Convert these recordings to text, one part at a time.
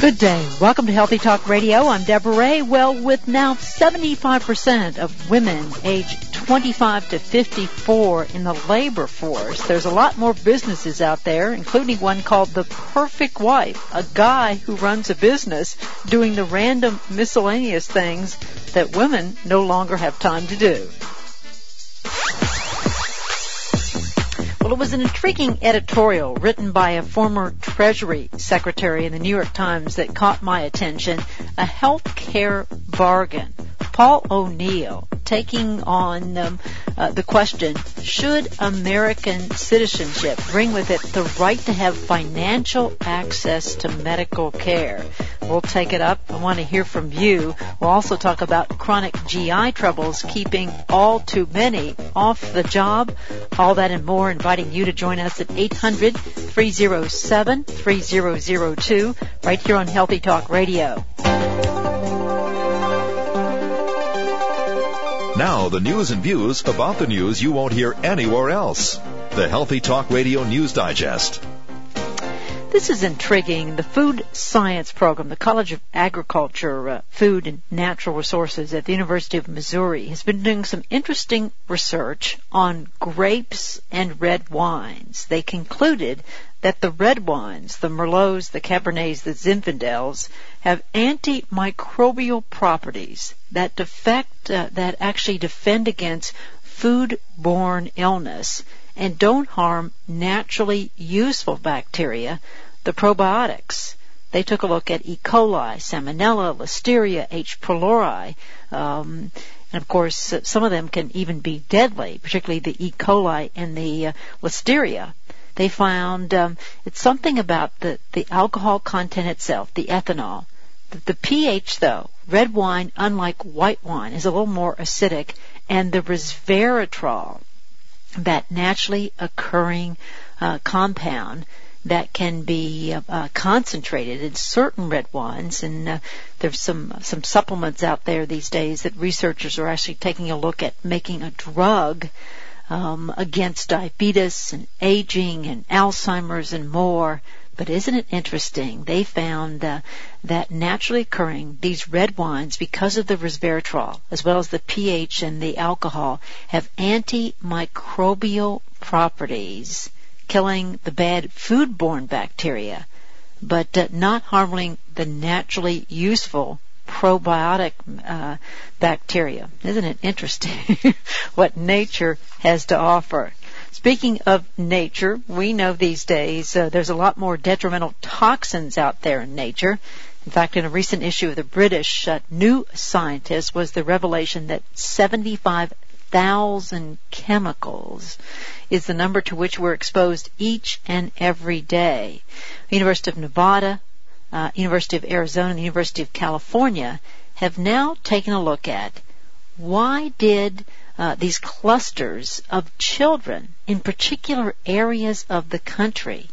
Good day. Welcome to Healthy Talk Radio. I'm Deborah Ray. Well, with now 75% of women aged 25 to 54 in the labor force, there's a lot more businesses out there, including one called The Perfect Wife, a guy who runs a business doing the random miscellaneous things that women no longer have time to do. Well, it was an intriguing editorial written by a former Treasury Secretary in the New York Times that caught my attention. A health care bargain. Paul O'Neill taking on um, uh, the question, should American citizenship bring with it the right to have financial access to medical care? We'll take it up. I want to hear from you. We'll also talk about chronic GI troubles keeping all too many off the job. All that and more, inviting you to join us at 800-307-3002 right here on Healthy Talk Radio. Now, the news and views about the news you won't hear anywhere else. The Healthy Talk Radio News Digest. This is intriguing. The Food Science Program, the College of Agriculture, uh, Food and Natural Resources at the University of Missouri has been doing some interesting research on grapes and red wines. They concluded that the red wines, the Merlots, the Cabernets, the Zinfandels, have antimicrobial properties that defect, uh, that actually defend against food-borne illness and don't harm naturally useful bacteria, the probiotics. They took a look at E. coli, Salmonella, Listeria, H. pylori, um, and of course, some of them can even be deadly, particularly the E. coli and the uh, Listeria. They found um, it's something about the, the alcohol content itself, the ethanol. The, the pH, though, red wine, unlike white wine, is a little more acidic, and the resveratrol, that naturally occurring uh, compound that can be uh, uh, concentrated in certain red wines, and uh, there's some some supplements out there these days that researchers are actually taking a look at making a drug um, against diabetes and aging and Alzheimer's and more. But isn't it interesting? They found uh, that naturally occurring these red wines, because of the resveratrol as well as the pH and the alcohol, have antimicrobial properties, killing the bad foodborne bacteria, but uh, not harming the naturally useful probiotic uh, bacteria. Isn't it interesting what nature has to offer? Speaking of nature, we know these days uh, there's a lot more detrimental toxins out there in nature. In fact, in a recent issue of the British uh, New Scientist was the revelation that 75,000 chemicals is the number to which we're exposed each and every day. University of Nevada, uh, University of Arizona and University of California have now taken a look at why did uh, these clusters of children in particular areas of the country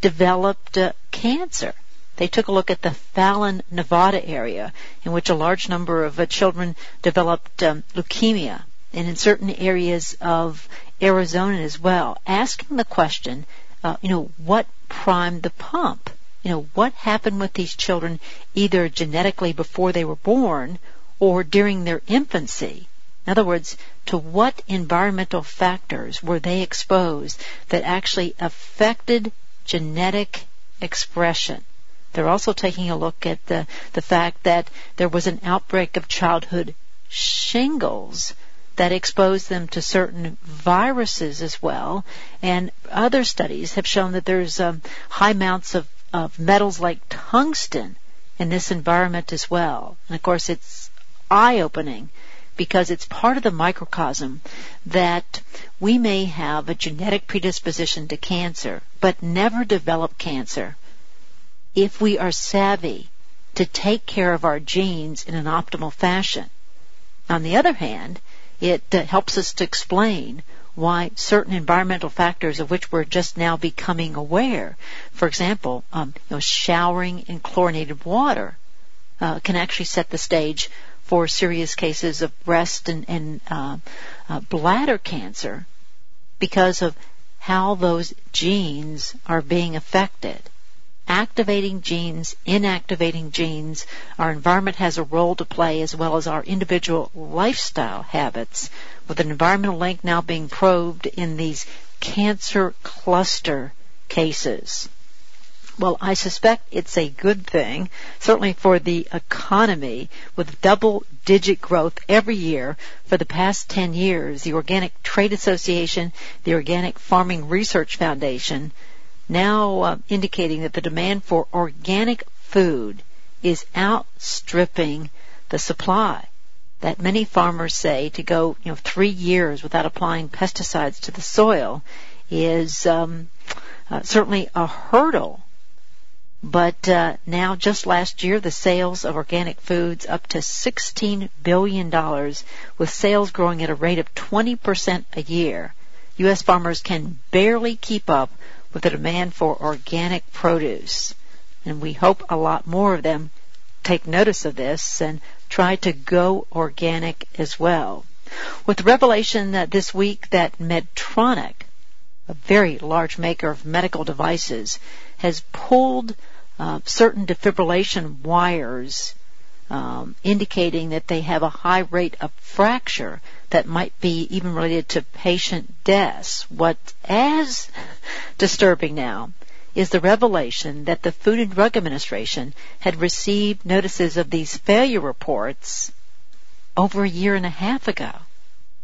developed uh, cancer. They took a look at the Fallon, Nevada area in which a large number of uh, children developed um, leukemia and in certain areas of Arizona as well, asking the question, uh, you know, what primed the pump? you know, what happened with these children either genetically before they were born or during their infancy. In other words, to what environmental factors were they exposed that actually affected genetic expression? They're also taking a look at the, the fact that there was an outbreak of childhood shingles that exposed them to certain viruses as well. And other studies have shown that there's um, high amounts of of metals like tungsten in this environment as well. And of course, it's eye opening because it's part of the microcosm that we may have a genetic predisposition to cancer, but never develop cancer if we are savvy to take care of our genes in an optimal fashion. On the other hand, it uh, helps us to explain why certain environmental factors of which we're just now becoming aware, for example, um, you know, showering in chlorinated water, uh, can actually set the stage for serious cases of breast and, and uh, uh, bladder cancer because of how those genes are being affected. Activating genes, inactivating genes, our environment has a role to play as well as our individual lifestyle habits, with an environmental link now being probed in these cancer cluster cases. Well, I suspect it's a good thing, certainly for the economy, with double digit growth every year for the past 10 years. The Organic Trade Association, the Organic Farming Research Foundation, now uh, indicating that the demand for organic food is outstripping the supply. That many farmers say to go, you know, three years without applying pesticides to the soil is um, uh, certainly a hurdle but uh, now, just last year, the sales of organic foods up to $16 billion, with sales growing at a rate of 20% a year. U.S. farmers can barely keep up with the demand for organic produce. And we hope a lot more of them take notice of this and try to go organic as well. With the revelation that this week that Medtronic, a very large maker of medical devices, has pulled uh, certain defibrillation wires um, indicating that they have a high rate of fracture that might be even related to patient deaths. What's as disturbing now is the revelation that the Food and Drug Administration had received notices of these failure reports over a year and a half ago.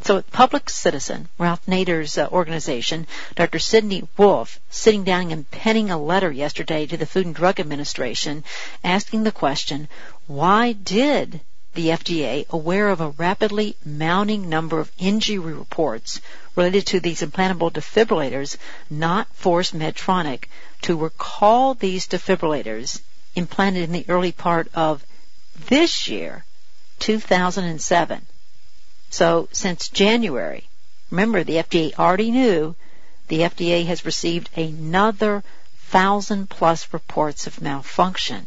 So Public Citizen, Ralph Nader's uh, organization, Dr. Sidney Wolfe, sitting down and penning a letter yesterday to the Food and Drug Administration asking the question, why did the FDA, aware of a rapidly mounting number of injury reports related to these implantable defibrillators, not force Medtronic to recall these defibrillators implanted in the early part of this year, 2007. So since January, remember the FDA already knew the FDA has received another thousand plus reports of malfunction.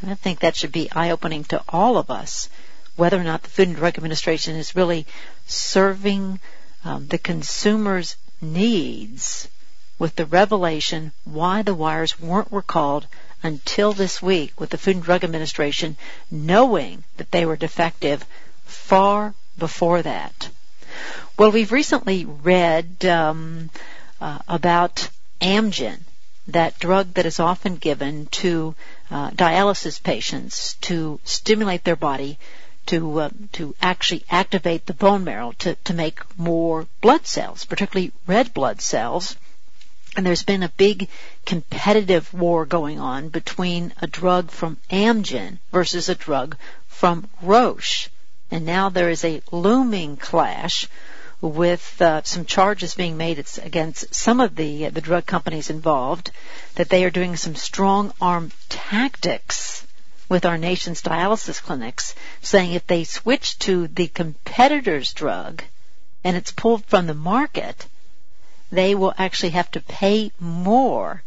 And I think that should be eye opening to all of us, whether or not the Food and Drug Administration is really serving um, the consumer's needs with the revelation why the wires weren't recalled until this week with the Food and Drug Administration knowing that they were defective far before that? Well, we've recently read um, uh, about Amgen, that drug that is often given to uh, dialysis patients to stimulate their body to uh, to actually activate the bone marrow to, to make more blood cells, particularly red blood cells. And there's been a big competitive war going on between a drug from Amgen versus a drug from Roche. And now there is a looming clash with uh, some charges being made against some of the uh, the drug companies involved that they are doing some strong arm tactics with our nation's dialysis clinics, saying if they switch to the competitor's drug and it's pulled from the market, they will actually have to pay more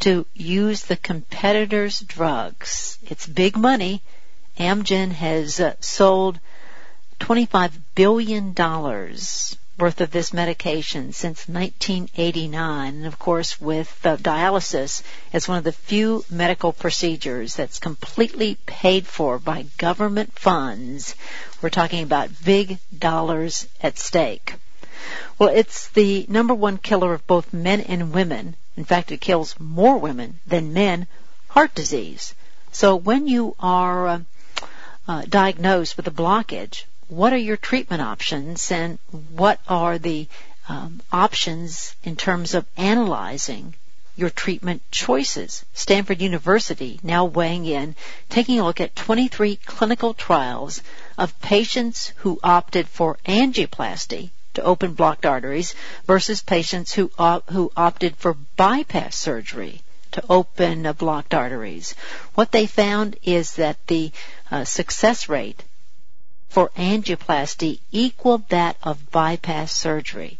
to use the competitor's drugs. It's big money. Amgen has uh, sold $25 billion worth of this medication since 1989. And of course, with uh, dialysis, it's one of the few medical procedures that's completely paid for by government funds. We're talking about big dollars at stake. Well, it's the number one killer of both men and women. In fact, it kills more women than men, heart disease. So when you are uh, uh, diagnosed with a blockage, what are your treatment options and what are the um, options in terms of analyzing your treatment choices. Stanford University now weighing in, taking a look at 23 clinical trials of patients who opted for angioplasty to open blocked arteries versus patients who, who opted for bypass surgery to open uh, blocked arteries. What they found is that the uh, success rate for angioplasty equaled that of bypass surgery.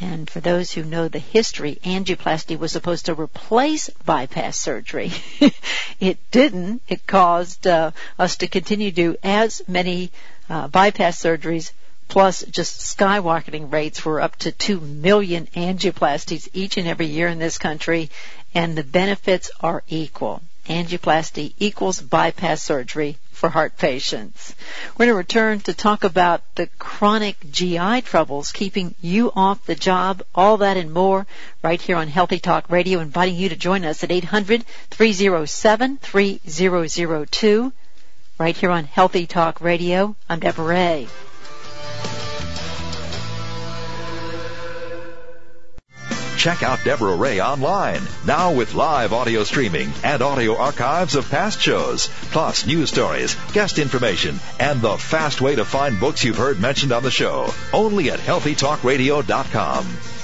And for those who know the history, angioplasty was supposed to replace bypass surgery. it didn't. It caused uh, us to continue to do as many uh, bypass surgeries plus just skyrocketing rates were up to 2 million angioplasties each and every year in this country and the benefits are equal. Angioplasty equals bypass surgery for heart patients. We're going to return to talk about the chronic GI troubles keeping you off the job, all that and more right here on Healthy Talk Radio, inviting you to join us at 800-307-3002 right here on Healthy Talk Radio. I'm Deborah Ray. Check out Deborah Ray online, now with live audio streaming and audio archives of past shows, plus news stories, guest information, and the fast way to find books you've heard mentioned on the show. Only at healthytalkradio.com.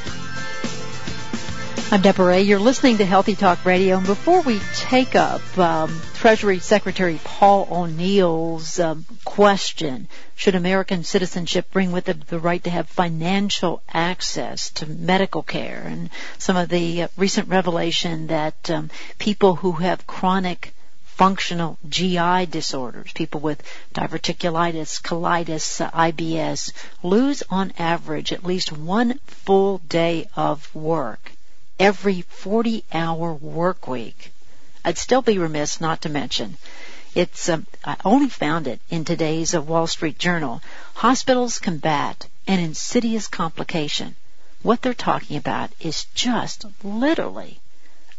I'm Deborah. You're listening to Healthy Talk Radio. And before we take up um, Treasury Secretary Paul O'Neill's um, question, should American citizenship bring with it the right to have financial access to medical care, and some of the uh, recent revelation that um, people who have chronic functional GI disorders, people with diverticulitis, colitis, uh, IBS, lose on average at least one full day of work every 40 hour work week. I'd still be remiss not to mention it's um, I only found it in today's uh, Wall Street Journal. Hospitals combat an insidious complication. What they're talking about is just literally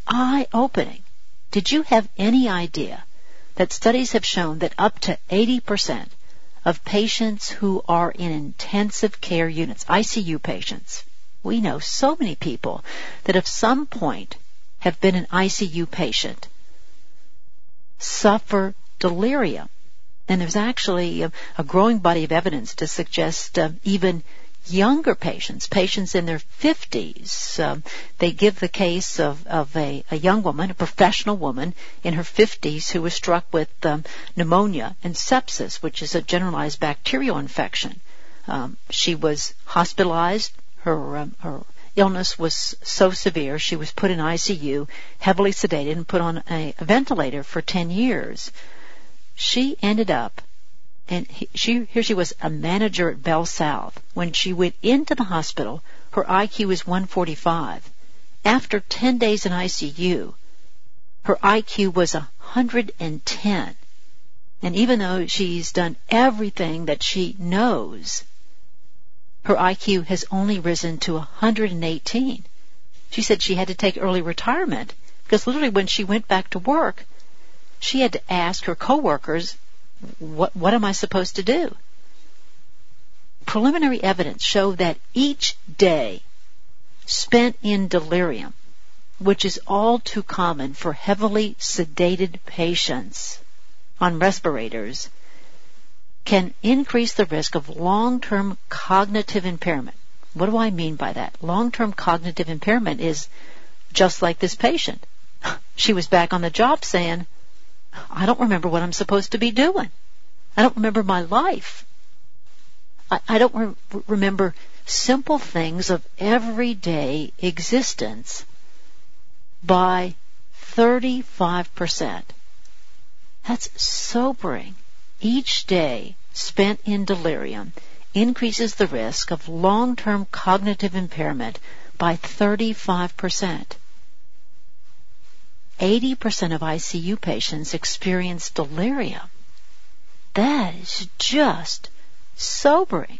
eye-opening. Did you have any idea that studies have shown that up to 80% of patients who are in intensive care units, ICU patients, we know so many people that at some point have been an ICU patient, suffer delirium. And there's actually a, a growing body of evidence to suggest uh, even younger patients, patients in their 50s. Um, they give the case of, of a, a, young woman, a professional woman in her 50s who was struck with um, pneumonia and sepsis, which is a generalized bacterial infection. Um, she was hospitalized her um, her illness was so severe she was put in ICU, heavily sedated, and put on a, a ventilator for 10 years. She ended up, and he, she here she was a manager at Bell South. When she went into the hospital, her IQ was 145. After 10 days in ICU, her IQ was 110. And even though she's done everything that she knows, her IQ has only risen to 118. She said she had to take early retirement because literally when she went back to work, she had to ask her coworkers, what, what am I supposed to do? Preliminary evidence showed that each day spent in delirium, which is all too common for heavily sedated patients on respirators, can increase the risk of long-term cognitive impairment. What do I mean by that? Long-term cognitive impairment is just like this patient. She was back on the job saying, I don't remember what I'm supposed to be doing. I don't remember my life. I, I don't re- remember simple things of everyday existence by 35%. That's sobering each day spent in delirium increases the risk of long-term cognitive impairment by 35%. 80% of ICU patients experience delirium. That is just sobering.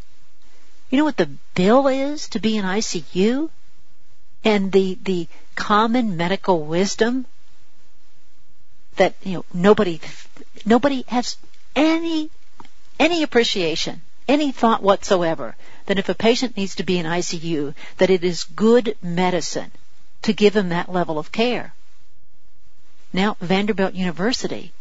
You know what the bill is to be in ICU? And the, the common medical wisdom that, you know, nobody, nobody has any any appreciation, any thought whatsoever that if a patient needs to be in ICU, that it is good medicine to give him that level of care. Now Vanderbilt University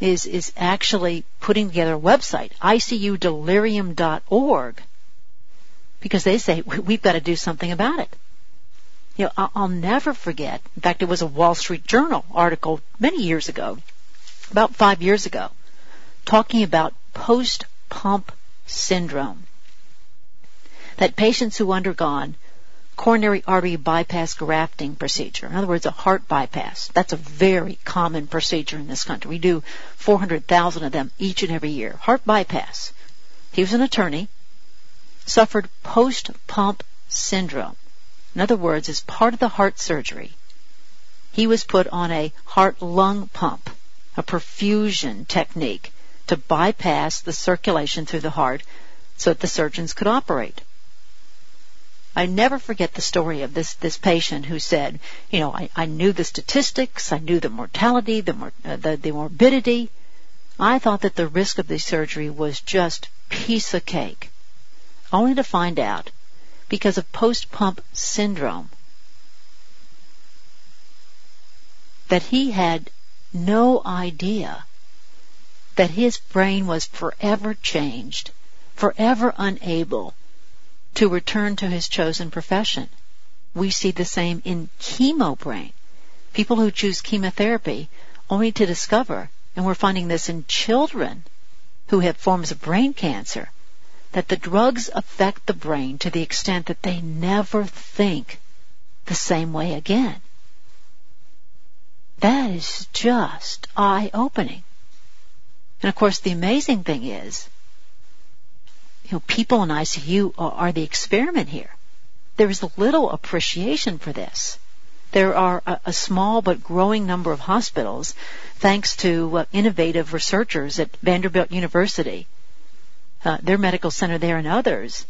is is actually putting together a website, ICUdelirium.org, because they say we've got to do something about it. You know, I'll never forget. In fact, it was a Wall Street Journal article many years ago, about five years ago, talking about post-pump syndrome. That patients who undergone coronary artery bypass grafting procedure. In other words, a heart bypass. That's a very common procedure in this country. We do 400,000 of them each and every year. Heart bypass. He was an attorney, suffered post-pump syndrome. In other words, as part of the heart surgery, he was put on a heart-lung pump, a perfusion technique to bypass the circulation through the heart so that the surgeons could operate. I never forget the story of this this patient who said, you know, I, I knew the statistics, I knew the mortality, the, mor- uh, the the morbidity. I thought that the risk of the surgery was just piece of cake, only to find out because of post pump syndrome that he had no idea that his brain was forever changed, forever unable to return to his chosen profession. We see the same in chemo brain. People who choose chemotherapy only to discover, and we're finding this in children who have forms of brain cancer, that the drugs affect the brain to the extent that they never think the same way again. That is just eye opening. And of course, the amazing thing is you know, people in ICU are, the experiment here. There is little appreciation for this. There are a, a small but growing number of hospitals, thanks to uh, innovative researchers at Vanderbilt University, uh, their medical center there and others,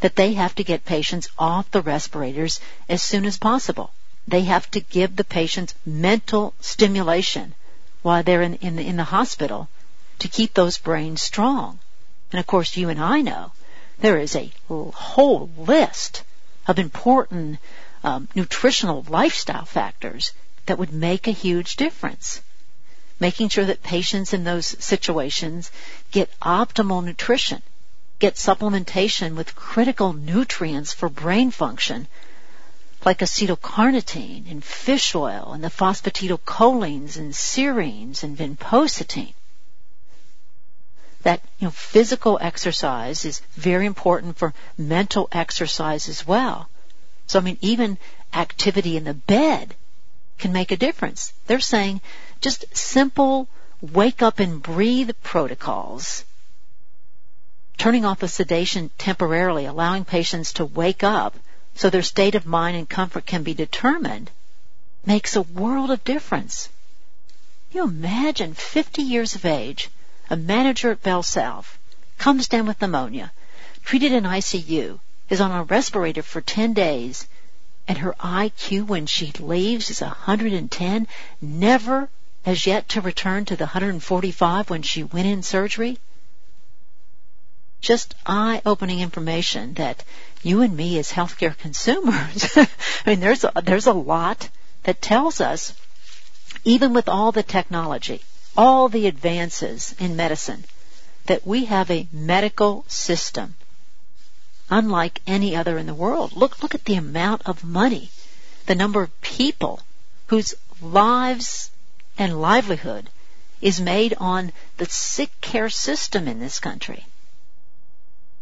that they have to get patients off the respirators as soon as possible. They have to give the patients mental stimulation while they're in, in, the, in the hospital to keep those brains strong. And of course, you and I know there is a whole list of important um, nutritional lifestyle factors that would make a huge difference. Making sure that patients in those situations get optimal nutrition, get supplementation with critical nutrients for brain function, like acetylcarnitine and fish oil and the phosphatidylcholines and serines and vinpocetine that you know physical exercise is very important for mental exercise as well. So I mean even activity in the bed can make a difference. They're saying just simple wake up and breathe protocols. Turning off the sedation temporarily, allowing patients to wake up so their state of mind and comfort can be determined makes a world of difference. You imagine 50 years of age a manager at Bell South, comes down with pneumonia, treated in ICU, is on a respirator for 10 days, and her IQ when she leaves is 110, never as yet to return to the 145 when she went in surgery? Just eye-opening information that you and me as healthcare consumers, I mean, there's a, there's a lot that tells us, even with all the technology, all the advances in medicine that we have a medical system unlike any other in the world. Look, look at the amount of money, the number of people whose lives and livelihood is made on the sick care system in this country.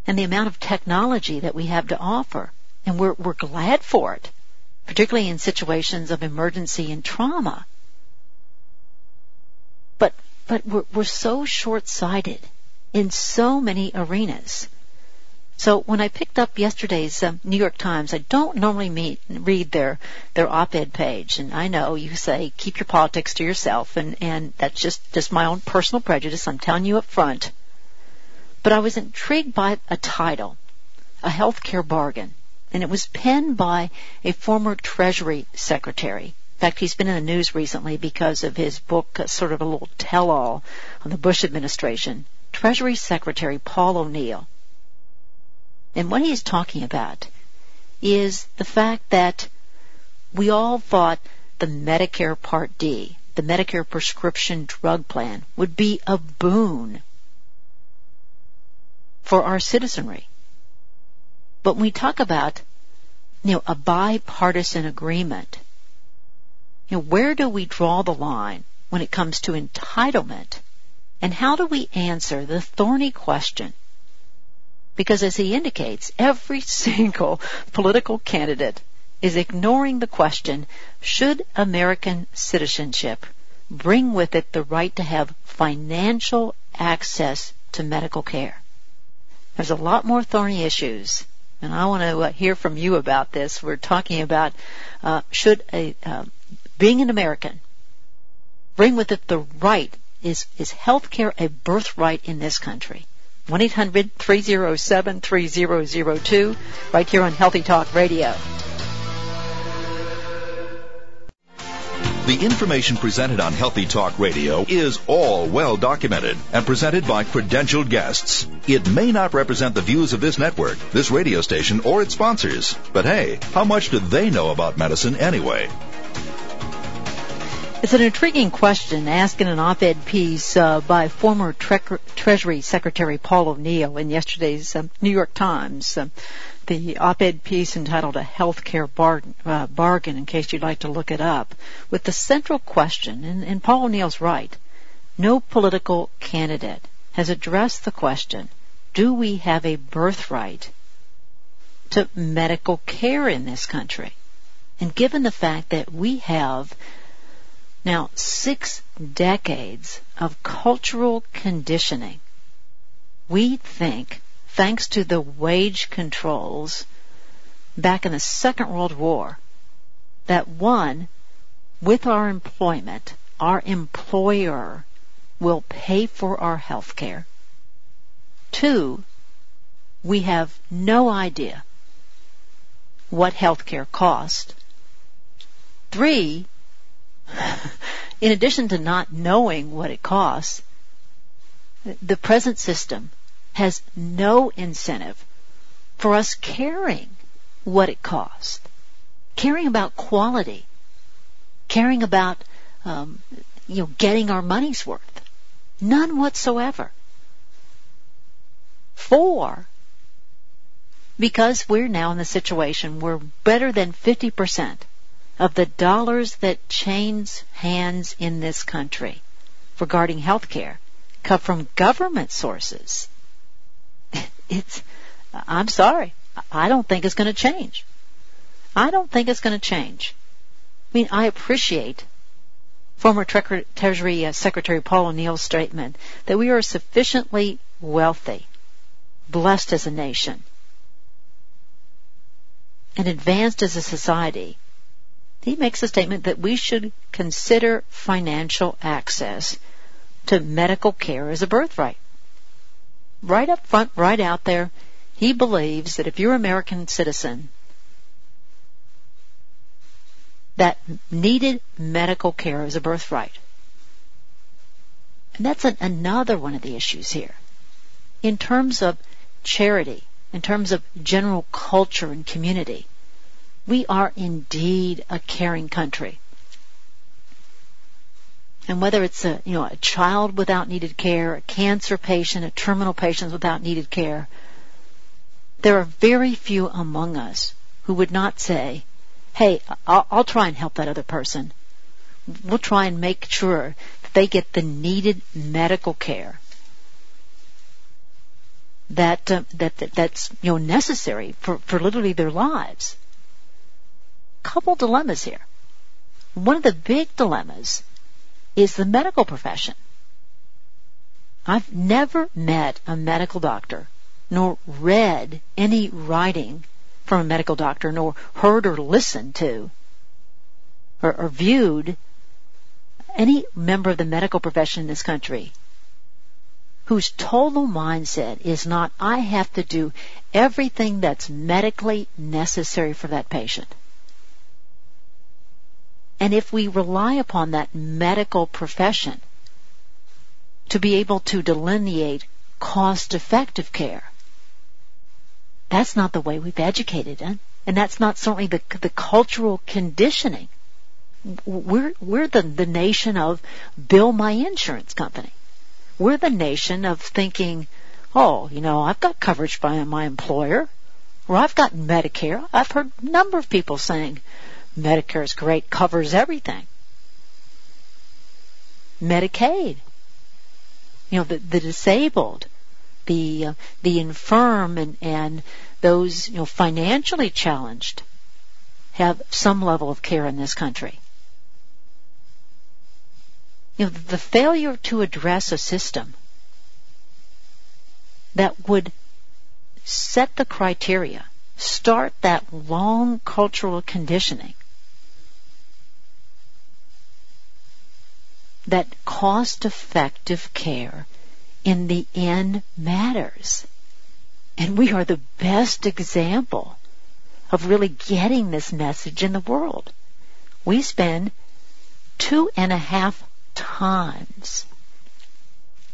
And the amount of technology that we have to offer. And we're, we're glad for it, particularly in situations of emergency and trauma. But, but we're, we're so short-sighted in so many arenas. So when I picked up yesterday's um, New York Times, I don't normally meet, read their their op-ed page, and I know you say keep your politics to yourself, and and that's just just my own personal prejudice. I'm telling you up front. But I was intrigued by a title, a healthcare bargain, and it was penned by a former Treasury Secretary In fact, he's been in the news recently because of his book, uh, sort of a little tell-all on the Bush administration. Treasury Secretary Paul O'Neill. And what he's talking about is the fact that we all thought the Medicare Part D, the Medicare prescription drug plan, would be a boon for our citizenry. But when we talk about you know, a bipartisan agreement. You know, where do we draw the line when it comes to entitlement? And how do we answer the thorny question? Because as he indicates, every single political candidate is ignoring the question, should American citizenship bring with it the right to have financial access to medical care? There's a lot more thorny issues, and I want to uh, hear from you about this. We're talking about uh, should a uh, being an American bring with it the right is is health care a birthright in this country? 1-800-307-3002 right here on Healthy Talk Radio. The information presented on Healthy Talk Radio is all well documented and presented by credentialed guests. It may not represent the views of this network, this radio station, or its sponsors. But hey, how much do they know about medicine anyway? It's an intriguing question asked in an op-ed piece uh, by former Tre- Treasury Secretary Paul O'Neill in yesterday's um, New York Times. Um, the op-ed piece entitled "A Healthcare Bar- uh, Bargain," in case you'd like to look it up, with the central question, and, and Paul O'Neill's right. No political candidate has addressed the question: Do we have a birthright to medical care in this country? And given the fact that we have now, six decades of cultural conditioning. We think, thanks to the wage controls back in the Second World War, that one, with our employment, our employer will pay for our health care. Two, we have no idea what health care costs. Three, in addition to not knowing what it costs, the present system has no incentive for us caring what it costs, caring about quality, caring about um, you know getting our money's worth. None whatsoever. Four, because we're now in the situation where better than 50% of the dollars that change hands in this country regarding health care come from government sources. It's, I'm sorry. I don't think it's going to change. I don't think it's going to change. I mean, I appreciate former Treasury uh, Secretary Paul O'Neill's statement that we are sufficiently wealthy, blessed as a nation, and advanced as a society he makes a statement that we should consider financial access to medical care as a birthright. Right up front, right out there, he believes that if you're an American citizen, that needed medical care is a birthright. And that's an, another one of the issues here. In terms of charity, in terms of general culture and community, we are indeed a caring country. And whether it's a, you know, a child without needed care, a cancer patient, a terminal patient without needed care, there are very few among us who would not say, hey, I'll, I'll try and help that other person. We'll try and make sure that they get the needed medical care that, uh, that, that that's you know necessary for, for literally their lives couple dilemmas here. One of the big dilemmas is the medical profession. I've never met a medical doctor, nor read any writing from a medical doctor, nor heard or listened to, or, or viewed any member of the medical profession in this country whose total mindset is not, I have to do everything that's medically necessary for that patient. And if we rely upon that medical profession to be able to delineate cost effective care, that's not the way we've educated it. And that's not certainly the, the cultural conditioning. We're, we're the, the nation of bill my insurance company. We're the nation of thinking, oh, you know, I've got coverage by my employer Or I've got Medicare. I've heard a number of people saying Medicare is great, covers everything. Medicaid. You know, the, the disabled, the uh, the infirm, and and those you know financially challenged have some level of care in this country. You know, the failure to address a system that would set the criteria, start that long cultural conditioning that cost effective care in the end matters. And we are the best example of really getting this message in the world. We spend two and a half times.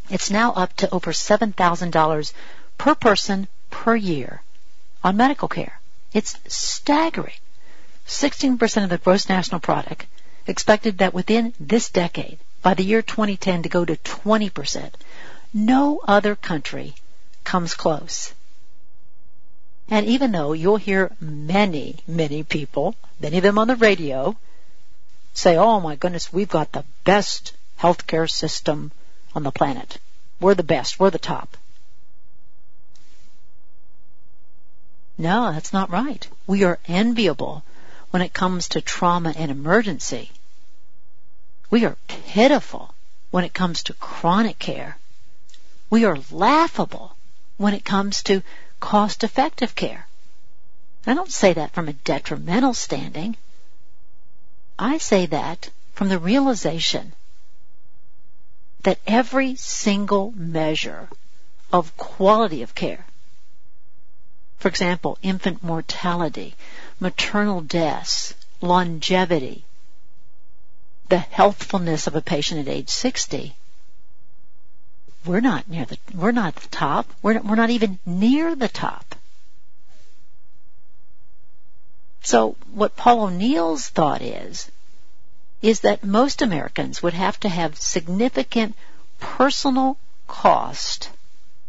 It's now up to over $7,000 per person per year on medical care. It's staggering. 16% of the gross national product expected that within this decade, by the year 2010 to go to 20%. No other country comes close. And even though you'll hear many, many people, many of them on the radio, say, oh my goodness, we've got the best healthcare system on the planet. We're the best. We're the top. No, that's not right. We are enviable when it comes to trauma and emergency. We are pitiful when it comes to chronic care. We are laughable when it comes to cost effective care. I don't say that from a detrimental standing. I say that from the realization that every single measure of quality of care, for example, infant mortality, maternal deaths, longevity, the healthfulness of a patient at age 60, we're not near the, we're not the top. We're not, we're not even near the top. So what Paul O'Neill's thought is, is that most Americans would have to have significant personal cost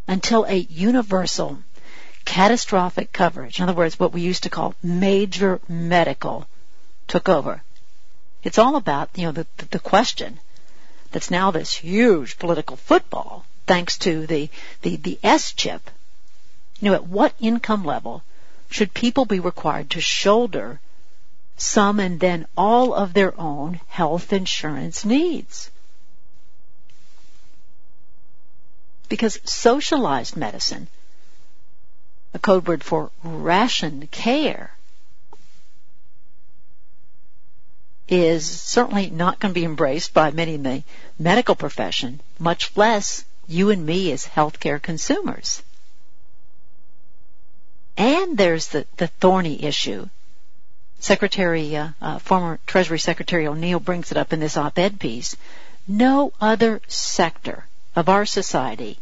until a universal catastrophic coverage, in other words, what we used to call major medical, took over. It's all about, you know, the, the question that's now this huge political football thanks to the, the, the S chip. You know, at what income level should people be required to shoulder some and then all of their own health insurance needs? Because socialized medicine, a code word for ration care, is certainly not going to be embraced by many in the medical profession, much less you and me as healthcare consumers. And there's the, the thorny issue. Secretary, uh, uh, former Treasury Secretary O'Neill brings it up in this op-ed piece. No other sector of our society,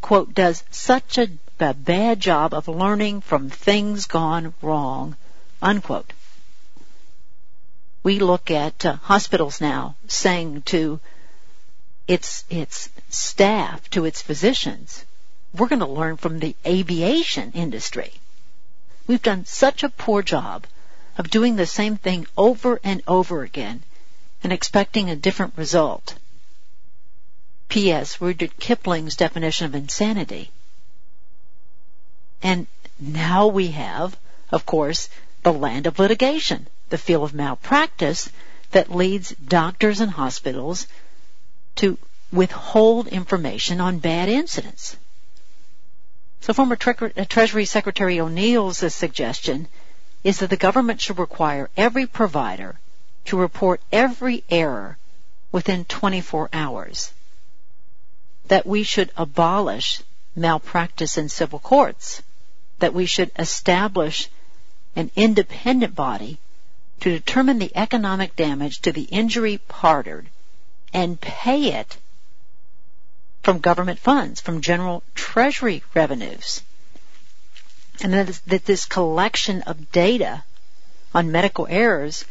quote, does such a, a bad job of learning from things gone wrong, unquote we look at uh, hospitals now saying to its its staff, to its physicians, we're going to learn from the aviation industry. We've done such a poor job of doing the same thing over and over again and expecting a different result. P.S. Rudyard Kipling's definition of insanity. And now we have, of course, the land of litigation the field of malpractice that leads doctors and hospitals to withhold information on bad incidents. So former Tre- uh, Treasury Secretary O'Neill's suggestion is that the government should require every provider to report every error within 24 hours. That we should abolish malpractice in civil courts. That we should establish an independent body to determine the economic damage to the injury parted and pay it from government funds, from general treasury revenues. And that this collection of data on medical errors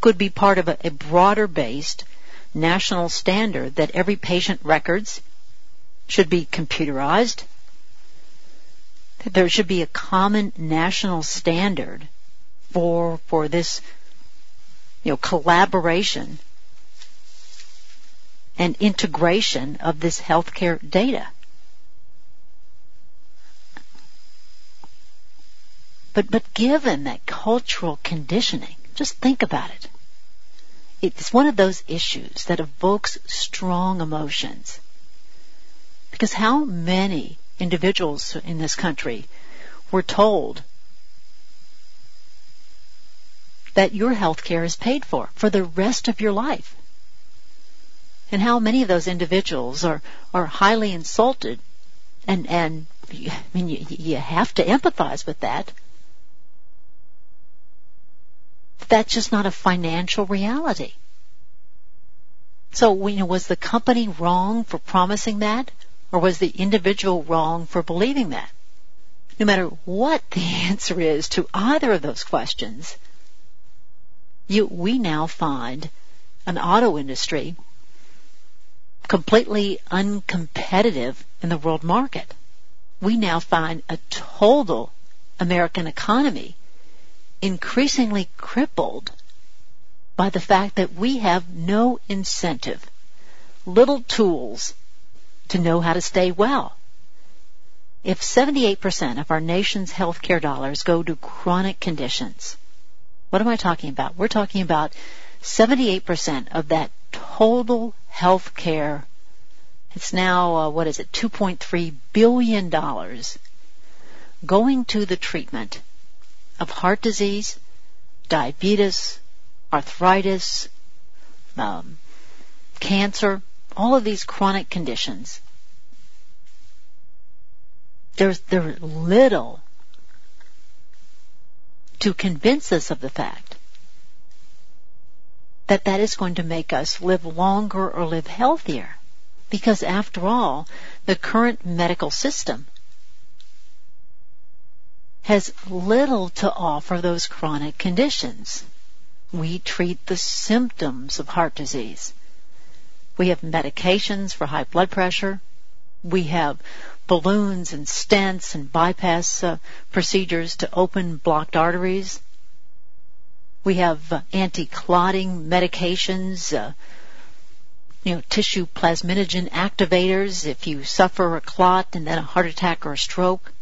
could be part of a, a broader based national standard that every patient records should be computerized, that there should be a common national standard for for this you know collaboration and integration of this healthcare data. But but given that cultural conditioning, just think about it. It's one of those issues that evokes strong emotions. Because how many individuals in this country were told that your health care is paid for for the rest of your life. And how many of those individuals are, are highly insulted and, and I mean, you, you have to empathize with that. That's just not a financial reality. So, you know, was the company wrong for promising that? Or was the individual wrong for believing that? No matter what the answer is to either of those questions, you, we now find an auto industry completely uncompetitive in the world market. We now find a total American economy increasingly crippled by the fact that we have no incentive, little tools to know how to stay well. If 78% of our nation's healthcare dollars go to chronic conditions, what am I talking about? We're talking about 78% of that total healthcare. It's now, uh, what is it, $2.3 billion going to the treatment of heart disease, diabetes, arthritis, um, cancer, all of these chronic conditions, there's there's little to convince us of the fact that that is going to make us live longer or live healthier. Because after all, the current medical system has little to offer those chronic conditions. We treat the symptoms of heart disease. We have medications for high blood pressure. We have balloons and stents and bypass uh, procedures to open blocked arteries. We have uh, anti-clotting medications, uh, you know, tissue plasminogen activators if you suffer a clot and then a heart attack or a stroke.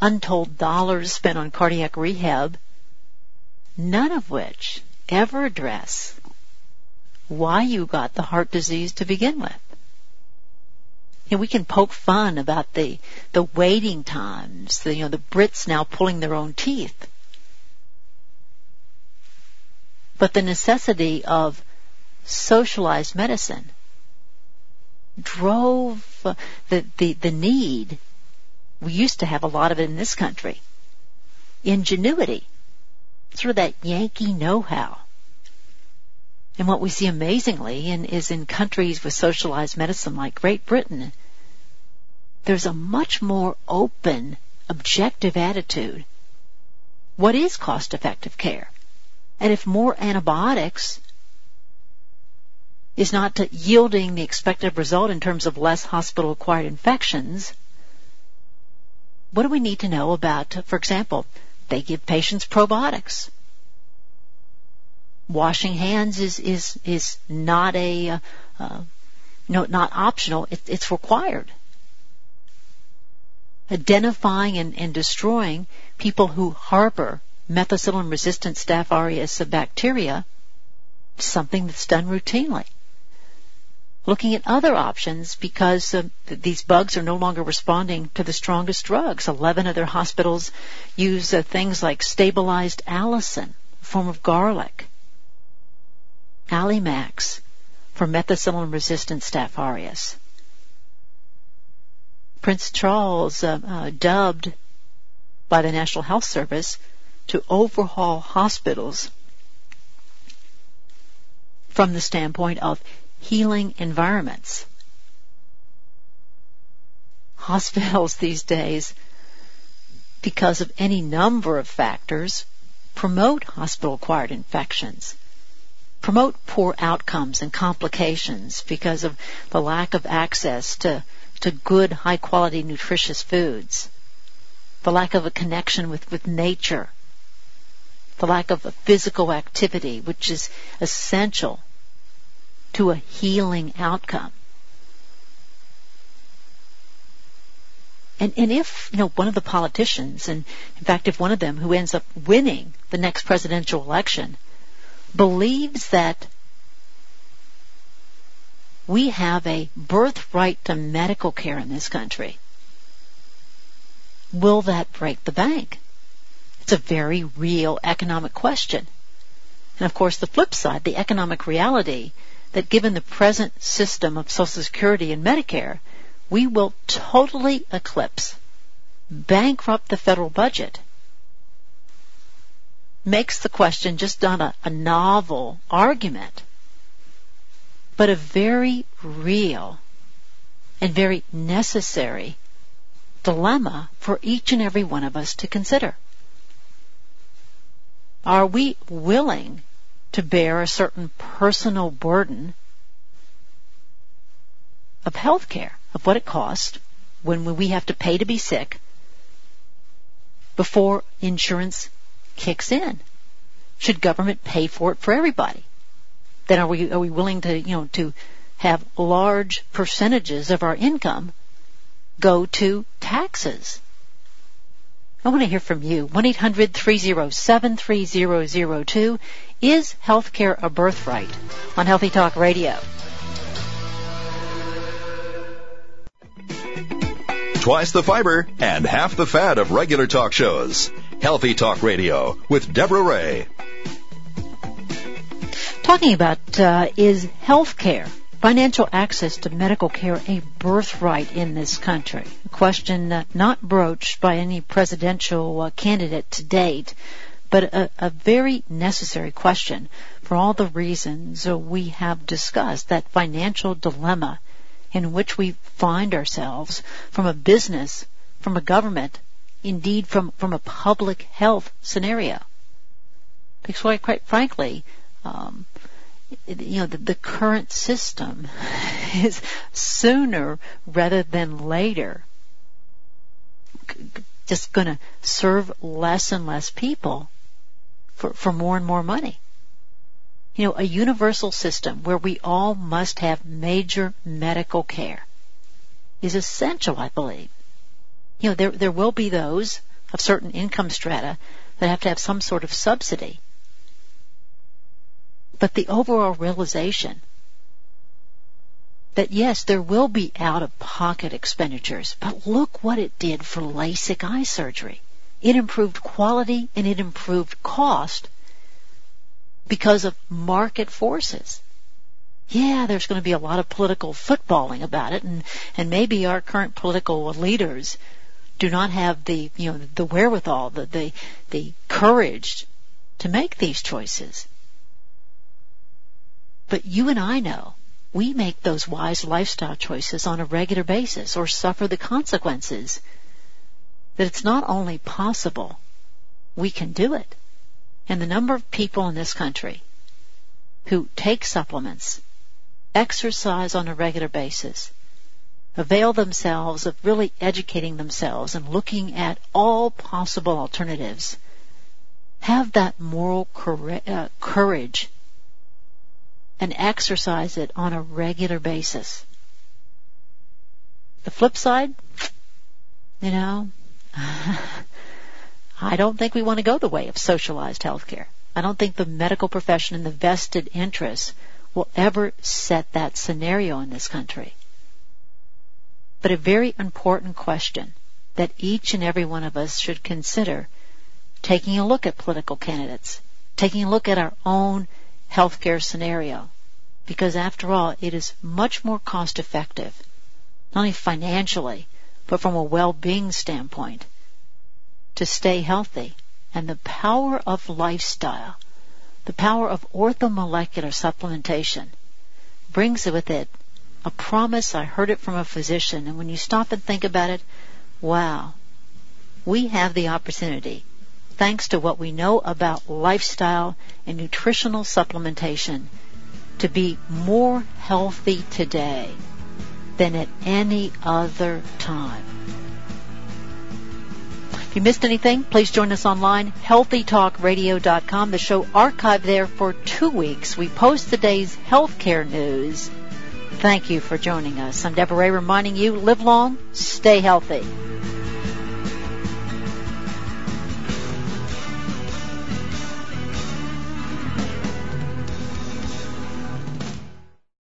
Untold dollars spent on cardiac rehab, none of which ever address why you got the heart disease to begin with. You know, we can poke fun about the the waiting times, the you know the Brits now pulling their own teeth. But the necessity of socialized medicine drove the, the, the need. We used to have a lot of it in this country. Ingenuity. Sort of that Yankee know-how. And what we see amazingly in, is in countries with socialized medicine like Great Britain, there's a much more open, objective attitude. What is cost effective care? And if more antibiotics is not yielding the expected result in terms of less hospital acquired infections, what do we need to know about, for example, they give patients probiotics washing hands is is is not a uh, uh, no not optional. It, it's required. Identifying and, and destroying people who harbor methicillin-resistant Staph aureus bacteria, something that's done routinely. Looking at other options because uh, these bugs are no longer responding to the strongest drugs. Eleven other hospitals use uh, things like stabilized allicin, a form of garlic, Allimax for methicillin-resistant Staph aureus. Prince Charles uh, uh, dubbed by the National Health Service to overhaul hospitals from the standpoint of healing environments. Hospitals these days, because of any number of factors, promote hospital acquired infections promote poor outcomes and complications because of the lack of access to, to good, high quality, nutritious foods. the lack of a connection with, with nature, the lack of a physical activity, which is essential to a healing outcome. And, and if, you know, one of the politicians, and in fact, if one of them who ends up winning the next presidential election believes that we have a birthright to medical care in this country, will that break the bank? It's a very real economic question. And of course, the flip side, the economic reality that given the present system of Social Security and Medicare, we will totally eclipse, bankrupt the federal budget, makes the question just not a, a novel argument, but a very real and very necessary dilemma for each and every one of us to consider. Are we willing to bear a certain personal burden of health care? of what it costs when we have to pay to be sick before insurance kicks in. Should government pay for it for everybody? Then are we are we willing to you know to have large percentages of our income go to taxes? I want to hear from you. 1-800-307-3002. Is healthcare a birthright? On Healthy Talk Radio. twice the fiber and half the fat of regular talk shows. Healthy Talk Radio with Deborah Ray. Talking about uh, is health care, financial access to medical care, a birthright in this country? A question uh, not broached by any presidential uh, candidate to date, but a, a, very necessary question for all the reasons we have discussed. That financial dilemma in which we find ourselves from a business, from a government, indeed from, from a public health scenario. Because quite, quite frankly, um, you know, the, the current system is sooner rather than later just going to serve less and less people for, for more and more money you know, a universal system where we all must have major medical care is essential, I believe. You know, there, there will be those of certain income strata that have to have some sort of subsidy. But the overall realization that yes, there will be out of pocket expenditures, but look what it did for LASIK eye surgery. It improved quality and it improved cost because of market forces. Yeah, there's going to be a lot of political footballing about it, and, and maybe our current political leaders do not have the, you know, the wherewithal, the, the, the courage to make these choices. But you and I know we make those wise lifestyle choices on a regular basis or suffer the consequences. That it's not only possible, we can do it and the number of people in this country who take supplements, exercise on a regular basis, avail themselves of really educating themselves and looking at all possible alternatives, have that moral uh, courage and exercise it on a regular basis. The flip side, you know, I don't think we want to go the way of socialized healthcare. I don't think the medical profession and the vested interests will ever set that scenario in this country. But a very important question that each and every one of us should consider taking a look at political candidates, taking a look at our own healthcare scenario. Because after all, it is much more cost effective, not only financially, but from a well-being standpoint, to stay healthy. And the power of lifestyle, the power of orthomolecular supplementation brings with it a promise. I heard it from a physician. And when you stop and think about it, wow, we have the opportunity, thanks to what we know about lifestyle and nutritional supplementation, to be more healthy today than at any other time. If you missed anything, please join us online, healthytalkradio.com. The show archived there for two weeks. We post today's healthcare news. Thank you for joining us. I'm Deborah Ray reminding you, live long, stay healthy.